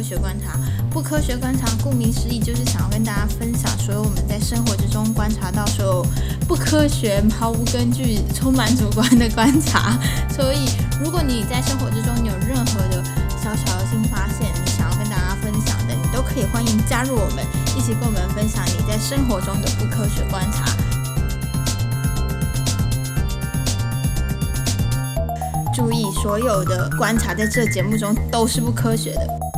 科学观察。不科学观察顾名思义就是想要跟大家分享所有我们在生活之中观察到所有不科学毫无根据充满主观的观察。所以如果你在生活之中有任何的小小的新发现你想要跟大家分享的你都可以欢迎加入我们一起跟我们分享你在生活中的不科学观察。注意所有的观察在这节目中都是不科学的。